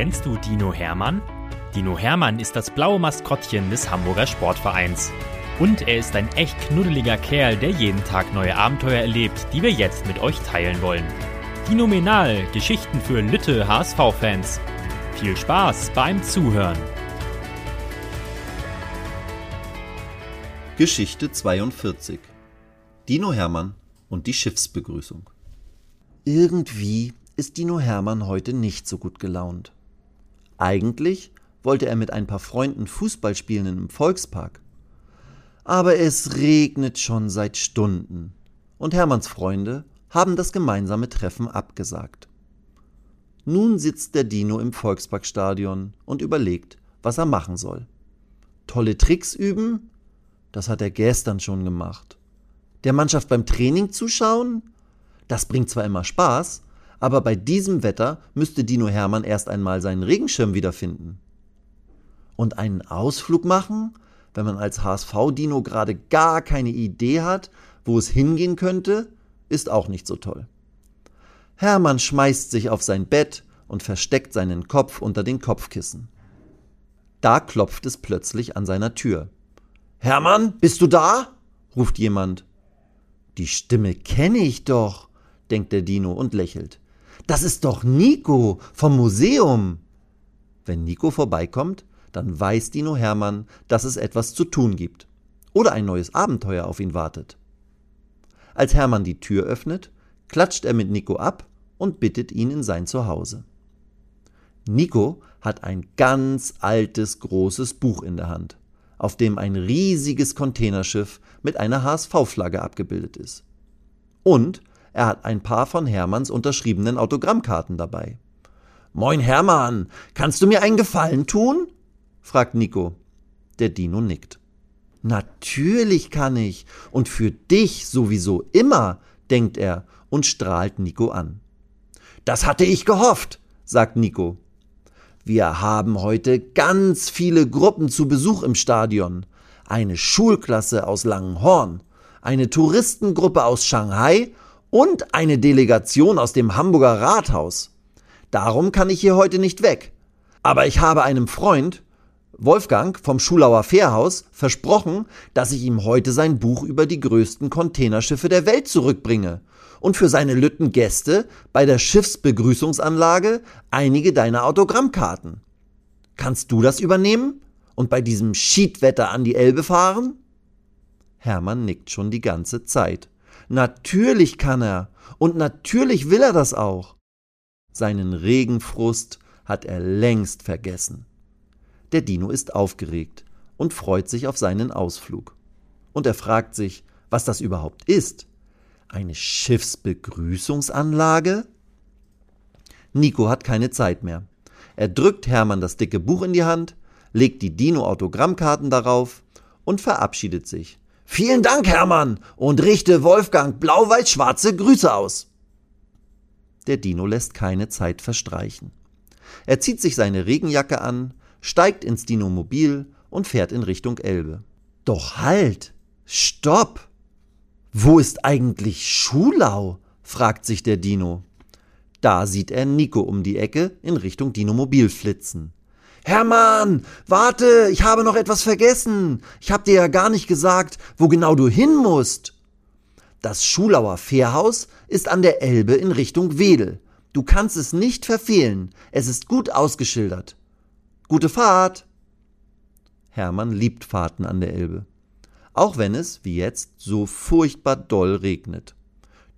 Kennst du Dino Hermann? Dino Hermann ist das blaue Maskottchen des Hamburger Sportvereins. Und er ist ein echt knuddeliger Kerl, der jeden Tag neue Abenteuer erlebt, die wir jetzt mit euch teilen wollen. Dinominal, Geschichten für Lütte HSV-Fans. Viel Spaß beim Zuhören. Geschichte 42 Dino Hermann und die Schiffsbegrüßung. Irgendwie ist Dino Hermann heute nicht so gut gelaunt. Eigentlich wollte er mit ein paar Freunden Fußball spielen im Volkspark. Aber es regnet schon seit Stunden und Hermanns Freunde haben das gemeinsame Treffen abgesagt. Nun sitzt der Dino im Volksparkstadion und überlegt, was er machen soll. Tolle Tricks üben? Das hat er gestern schon gemacht. Der Mannschaft beim Training zuschauen? Das bringt zwar immer Spaß, aber bei diesem Wetter müsste Dino Hermann erst einmal seinen Regenschirm wiederfinden. Und einen Ausflug machen, wenn man als HSV-Dino gerade gar keine Idee hat, wo es hingehen könnte, ist auch nicht so toll. Hermann schmeißt sich auf sein Bett und versteckt seinen Kopf unter den Kopfkissen. Da klopft es plötzlich an seiner Tür. Hermann, bist du da? ruft jemand. Die Stimme kenne ich doch, denkt der Dino und lächelt. Das ist doch Nico vom Museum. Wenn Nico vorbeikommt, dann weiß Dino Hermann, dass es etwas zu tun gibt oder ein neues Abenteuer auf ihn wartet. Als Hermann die Tür öffnet, klatscht er mit Nico ab und bittet ihn in sein Zuhause. Nico hat ein ganz altes, großes Buch in der Hand, auf dem ein riesiges Containerschiff mit einer HSV-Flagge abgebildet ist. Und er hat ein paar von Hermanns unterschriebenen Autogrammkarten dabei. Moin Hermann, kannst du mir einen Gefallen tun? fragt Nico. Der Dino nickt. Natürlich kann ich, und für dich sowieso immer, denkt er und strahlt Nico an. Das hatte ich gehofft, sagt Nico. Wir haben heute ganz viele Gruppen zu Besuch im Stadion. Eine Schulklasse aus Langenhorn, eine Touristengruppe aus Shanghai und eine Delegation aus dem Hamburger Rathaus. Darum kann ich hier heute nicht weg. Aber ich habe einem Freund, Wolfgang vom Schulauer Fährhaus, versprochen, dass ich ihm heute sein Buch über die größten Containerschiffe der Welt zurückbringe und für seine Lütten Gäste bei der Schiffsbegrüßungsanlage einige deiner Autogrammkarten. Kannst du das übernehmen und bei diesem Schiedwetter an die Elbe fahren? Hermann nickt schon die ganze Zeit. Natürlich kann er. Und natürlich will er das auch. Seinen Regenfrust hat er längst vergessen. Der Dino ist aufgeregt und freut sich auf seinen Ausflug. Und er fragt sich, was das überhaupt ist. Eine Schiffsbegrüßungsanlage? Nico hat keine Zeit mehr. Er drückt Hermann das dicke Buch in die Hand, legt die Dino-Autogrammkarten darauf und verabschiedet sich. Vielen Dank, Hermann, und richte Wolfgang blau-weiß-schwarze Grüße aus. Der Dino lässt keine Zeit verstreichen. Er zieht sich seine Regenjacke an, steigt ins Dinomobil und fährt in Richtung Elbe. Doch halt! Stopp! Wo ist eigentlich Schulau? fragt sich der Dino. Da sieht er Nico um die Ecke in Richtung Dinomobil flitzen. Hermann, warte, ich habe noch etwas vergessen. Ich habe dir ja gar nicht gesagt, wo genau du hin musst. Das Schulauer Fährhaus ist an der Elbe in Richtung Wedel. Du kannst es nicht verfehlen. Es ist gut ausgeschildert. Gute Fahrt! Hermann liebt Fahrten an der Elbe. Auch wenn es, wie jetzt, so furchtbar doll regnet.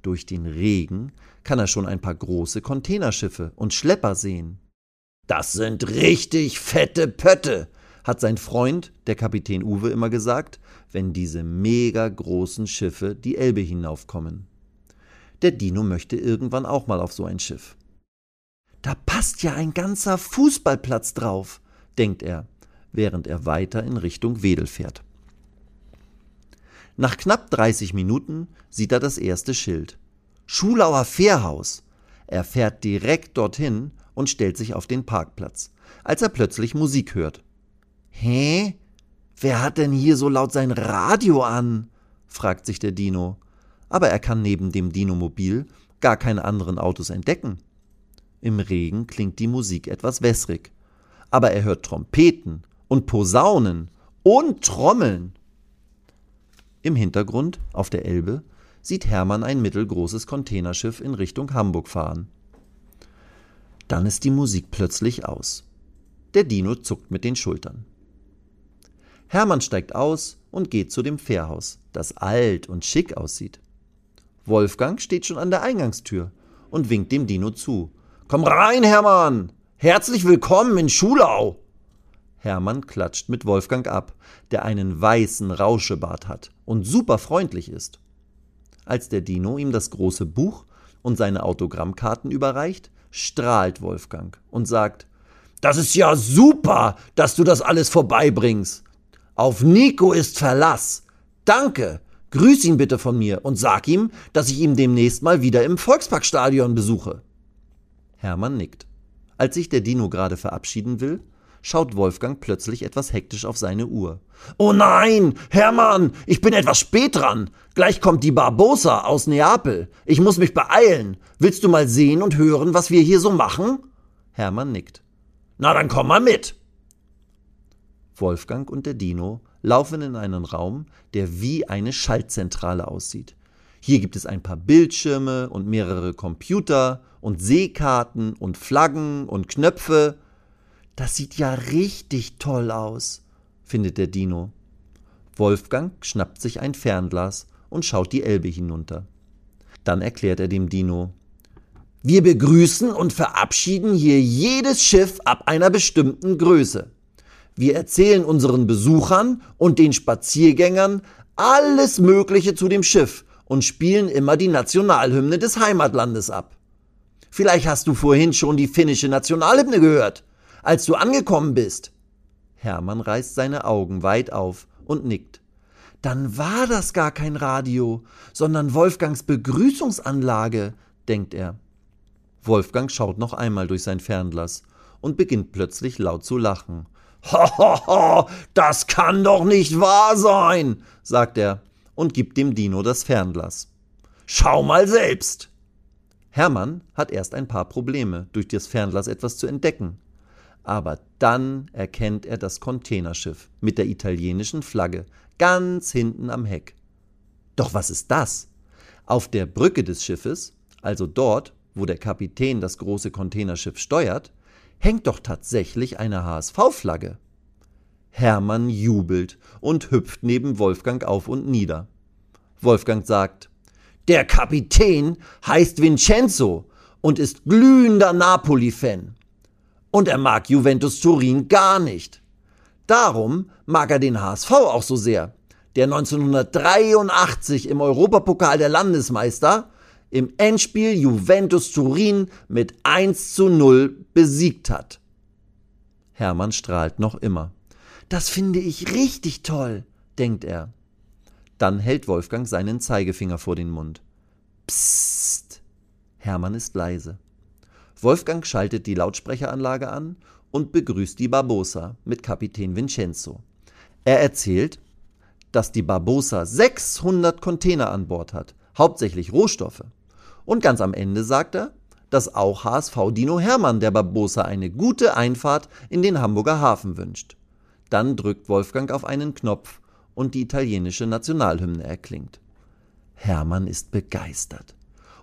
Durch den Regen kann er schon ein paar große Containerschiffe und Schlepper sehen. Das sind richtig fette Pötte, hat sein Freund, der Kapitän Uwe, immer gesagt, wenn diese mega großen Schiffe die Elbe hinaufkommen. Der Dino möchte irgendwann auch mal auf so ein Schiff. Da passt ja ein ganzer Fußballplatz drauf, denkt er, während er weiter in Richtung Wedel fährt. Nach knapp 30 Minuten sieht er das erste Schild. Schulauer Fährhaus. Er fährt direkt dorthin und stellt sich auf den Parkplatz, als er plötzlich Musik hört. Hä? Wer hat denn hier so laut sein Radio an? fragt sich der Dino. Aber er kann neben dem Dinomobil gar keine anderen Autos entdecken. Im Regen klingt die Musik etwas wässrig. Aber er hört Trompeten und Posaunen und Trommeln. Im Hintergrund, auf der Elbe, sieht Hermann ein mittelgroßes Containerschiff in Richtung Hamburg fahren. Dann ist die Musik plötzlich aus. Der Dino zuckt mit den Schultern. Hermann steigt aus und geht zu dem Fährhaus, das alt und schick aussieht. Wolfgang steht schon an der Eingangstür und winkt dem Dino zu. Komm rein, Hermann! Herzlich willkommen in Schulau! Hermann klatscht mit Wolfgang ab, der einen weißen Rauschebart hat und super freundlich ist. Als der Dino ihm das große Buch und seine Autogrammkarten überreicht, strahlt Wolfgang und sagt, das ist ja super, dass du das alles vorbeibringst. Auf Nico ist Verlass. Danke. Grüß ihn bitte von mir und sag ihm, dass ich ihn demnächst mal wieder im Volksparkstadion besuche. Hermann nickt. Als sich der Dino gerade verabschieden will, schaut Wolfgang plötzlich etwas hektisch auf seine Uhr. Oh nein, Hermann, ich bin etwas spät dran. Gleich kommt die Barbosa aus Neapel. Ich muss mich beeilen. Willst du mal sehen und hören, was wir hier so machen? Hermann nickt. Na, dann komm mal mit. Wolfgang und der Dino laufen in einen Raum, der wie eine Schaltzentrale aussieht. Hier gibt es ein paar Bildschirme und mehrere Computer und Seekarten und Flaggen und Knöpfe. Das sieht ja richtig toll aus, findet der Dino. Wolfgang schnappt sich ein Fernglas und schaut die Elbe hinunter. Dann erklärt er dem Dino, wir begrüßen und verabschieden hier jedes Schiff ab einer bestimmten Größe. Wir erzählen unseren Besuchern und den Spaziergängern alles Mögliche zu dem Schiff und spielen immer die Nationalhymne des Heimatlandes ab. Vielleicht hast du vorhin schon die finnische Nationalhymne gehört als du angekommen bist. Hermann reißt seine Augen weit auf und nickt. Dann war das gar kein Radio, sondern Wolfgangs Begrüßungsanlage, denkt er. Wolfgang schaut noch einmal durch sein Fernglas und beginnt plötzlich laut zu lachen. Hohoho, das kann doch nicht wahr sein, sagt er und gibt dem Dino das Fernglas. Schau mal selbst. Hermann hat erst ein paar Probleme, durch das Fernglas etwas zu entdecken. Aber dann erkennt er das Containerschiff mit der italienischen Flagge ganz hinten am Heck. Doch was ist das? Auf der Brücke des Schiffes, also dort, wo der Kapitän das große Containerschiff steuert, hängt doch tatsächlich eine HSV-Flagge. Hermann jubelt und hüpft neben Wolfgang auf und nieder. Wolfgang sagt, der Kapitän heißt Vincenzo und ist glühender Napoli-Fan. Und er mag Juventus Turin gar nicht. Darum mag er den HSV auch so sehr, der 1983 im Europapokal der Landesmeister im Endspiel Juventus Turin mit 1 zu 0 besiegt hat. Hermann strahlt noch immer. Das finde ich richtig toll, denkt er. Dann hält Wolfgang seinen Zeigefinger vor den Mund. Psst. Hermann ist leise. Wolfgang schaltet die Lautsprecheranlage an und begrüßt die Barbosa mit Kapitän Vincenzo. Er erzählt, dass die Barbosa 600 Container an Bord hat, hauptsächlich Rohstoffe. Und ganz am Ende sagt er, dass auch HSV Dino Hermann der Barbosa eine gute Einfahrt in den Hamburger Hafen wünscht. Dann drückt Wolfgang auf einen Knopf und die italienische Nationalhymne erklingt. Hermann ist begeistert.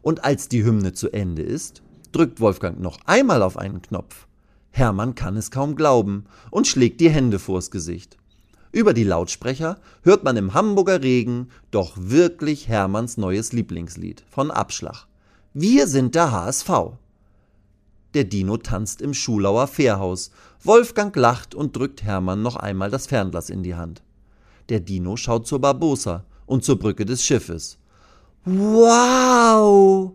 Und als die Hymne zu Ende ist, drückt Wolfgang noch einmal auf einen Knopf. Hermann kann es kaum glauben und schlägt die Hände vors Gesicht. Über die Lautsprecher hört man im Hamburger Regen doch wirklich Hermanns neues Lieblingslied von Abschlag. Wir sind der HSV. Der Dino tanzt im Schulauer Fährhaus. Wolfgang lacht und drückt Hermann noch einmal das Fernglas in die Hand. Der Dino schaut zur Barbosa und zur Brücke des Schiffes. Wow!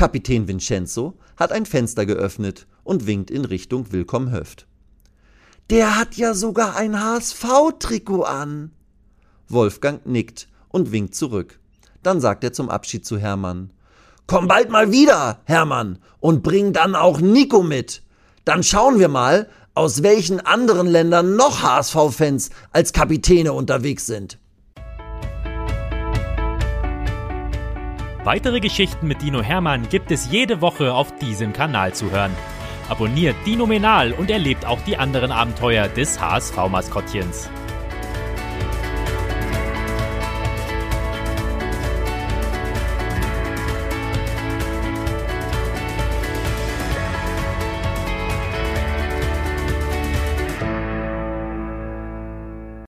Kapitän Vincenzo hat ein Fenster geöffnet und winkt in Richtung Willkomm Höft. Der hat ja sogar ein HSV-Trikot an. Wolfgang nickt und winkt zurück. Dann sagt er zum Abschied zu Hermann. Komm bald mal wieder, Hermann, und bring dann auch Nico mit. Dann schauen wir mal, aus welchen anderen Ländern noch HSV-Fans als Kapitäne unterwegs sind. Weitere Geschichten mit Dino Hermann gibt es jede Woche auf diesem Kanal zu hören. Abonniert Dino Menal und erlebt auch die anderen Abenteuer des HSV-Maskottchens.